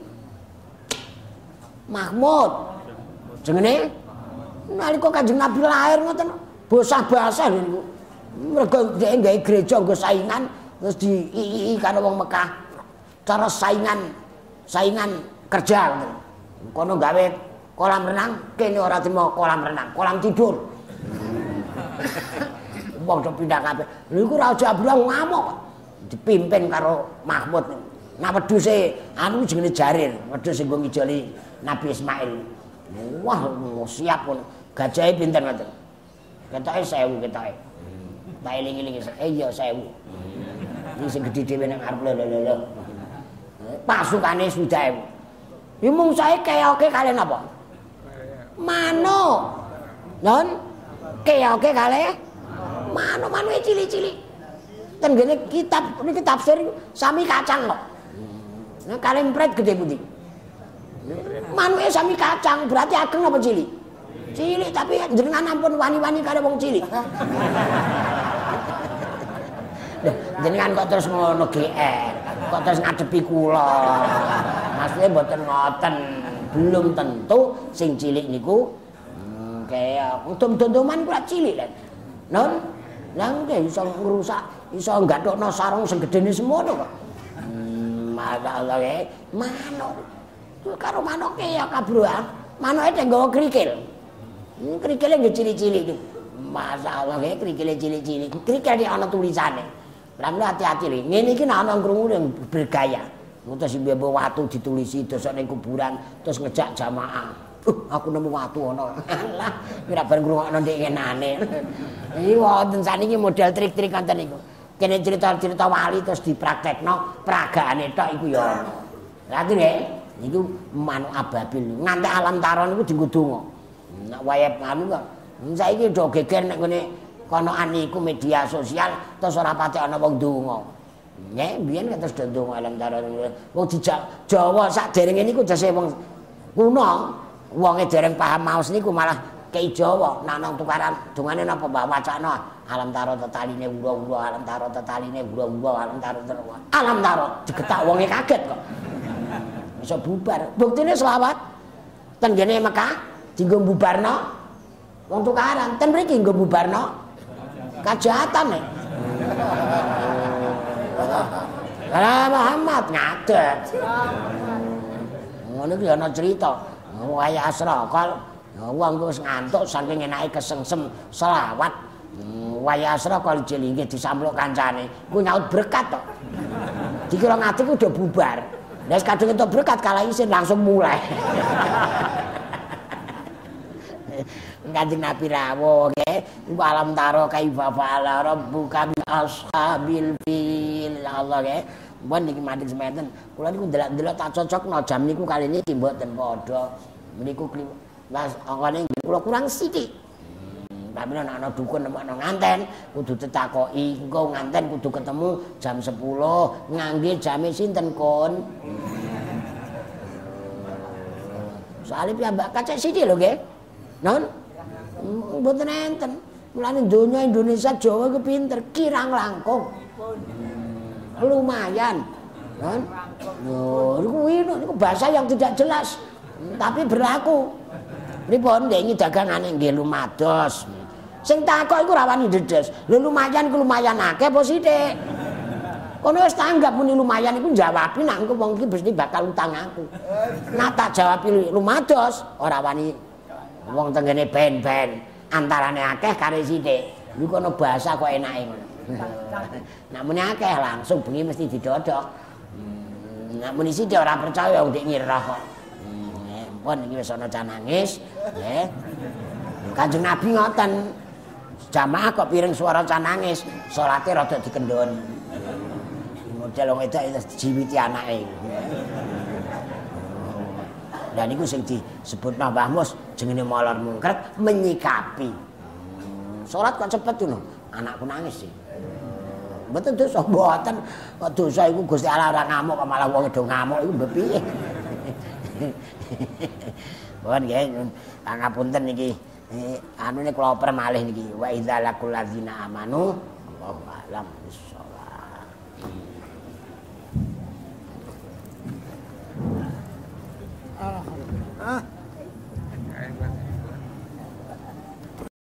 Mahmud. Jenenge nalika Kanjeng Nabi lahir ngoten bosah-basah niku. Mergo dhek gawe gereja nggo saingan terus di ii karo wong Mekah. Cara saingan saingan kerja. Kono gawe kolam renang, kene ora trimo kolam renang, kolam tidur. [LAUGHS] Wong do pindah kabeh. Lha iku Raja Abraham ngamuk. dipimpin karo Mahmud. Nah wedhuse anu jenenge Jarir, wedhus sing ngijoli Nabi Ismail. Wah, siap pun. Gajahe pinten ngoten. Ketoke 1000 ketoke. Tak eling-eling eh iya 1000. Iki sing gedhe dhewe nang arep lho lho lho. Pasukane 1000. Ya mung sae keoke kalian apa? Mano. Non keoke kale mano mano cilik-cilik. Ten gene kitab niki tafsir sami kacang kok. Nah kalian pret gede putih. Manuke sami kacang berarti ageng apa cilik? Cilik tapi jenengan ampun wani-wani kare wong cilik. Jenengan kok terus ngono GR, kok terus ngadepi kula. Maksudnya mboten ngoten, belum tentu sing cilik niku hmm, kayak untum-untuman kula cilik lan. Non, lah nggih iso ngrusak iso nggathukno sarung sing gedene semono kok. Hmm, masyaallah ya. Manuk. Karo manuke ya kabruan. Manuke teng nggawa krikil. Hmm, krikile nggih cilik-cilik iki. Masyaallah ya krikile cilik-cilik. Krikile ana tulisane. Lah hati-hati lho. Ngene iki nek ana krungu yang bergaya. Ngutus mbek watu ditulisi dosok ning kuburan terus ngejak jamaah. Aku nemu watu ana. [LAUGHS] Lah, ora bareng ngrungokno ndek ngenane. Iki wonten saniki model trik-trik ngoten niku. kene cerita-cerita wali terus dipraktekno peragaane tok iku ya ono. Berarti nek niku manuk ababil nganti alam taron niku dienggo donga. Nek wayah anu kok saiki do geger nek ngene konoan iku media sosial terus ora pati ana wong donga. Nek biyen terus donga alam taron. Wong Jawa sak derenge niku jase wong kuno, wonge dereng paham maos niku malah kei Jawa nang tukaran dungane napa mbak? Wacana alam taro tetaline ura-ura alam taro tetaline ura-ura alam taro terwa alam taro digetak wonge kaget kok. Bisa bubar. Buktine selawat. Ten gene Mekah dienggo bubarno wong tukaran. Ten mriki nggo bubarno kajahatan nek Lah Muhammad ngadet. Ngono ki ana cerita. Wayah Asra kal wong wis ngantuk saking enake kesengsem selawat. Wayasra kali jelinge disampluk kancane. Ku nyaut berkat tok. Dikira ngati ku udah bubar. Nek kadung entuk berkat kala isin langsung mulai [LAUGHS] Kanjeng Nabi rawuh nggih alam taro kaifa fa'ala rabbuka bi ashabil fil Allah nggih Mbon niki mati semeten kula niku ndelok-ndelok tak cocokno jam niku kali niki mboten padha meniku Mas angkane kula kurang sithik. Tapi nek ana dukun nemokno nganten kudu ditakoki, engko nganten kudu ketemu jam 10, ngangge jame sinten kon? Soale piyambak kacek sithik lho nggih. Non? Mboten enten. Mulane donya Indonesia Jawa ku pinter, kirang langkung. Lumayan. Kan? Kuwi niku bahasa yang tidak jelas, tapi berlaku. Pripun ndek dagangane nggih lumados. Sing takok iku rawani dedes. Lho lumayan iku lumayan akeh apa sithik? Kono wis tanggap muni lumayan iku jawabi nek engko wong iki mesti bakal utang aku. Nak tak jawab lumados ora wani wong tengene ben-ben antarane akeh kare sithik. Iku kono bahasa kok enake ngono. [LAUGHS] Nak muni akeh langsung bengi mesti didodok. Nak muni sithik ora percaya dik nyirah kok. Ampun iki wis ana canangis, nggih. Kanjeng Nabi ngoten. Jamaah kok piring suara canangis, salate rada dikendhon. Model wong itu jiwiti anake. Dan niku sing disebut Mbah Mus jenenge molor mungkret menyikapi. Salat kok cepet anakku nangis sih. Mboten dosa mboten. Kok dosa iku Gusti Allah ora ngamuk kok malah wong do ngamuk iku mbepiye. Mohon nggih pangapunten niki. Eh, anu nek kula permalih niki wa idza laqul ladzina amanu Allahu a'lam. 好了好了啊。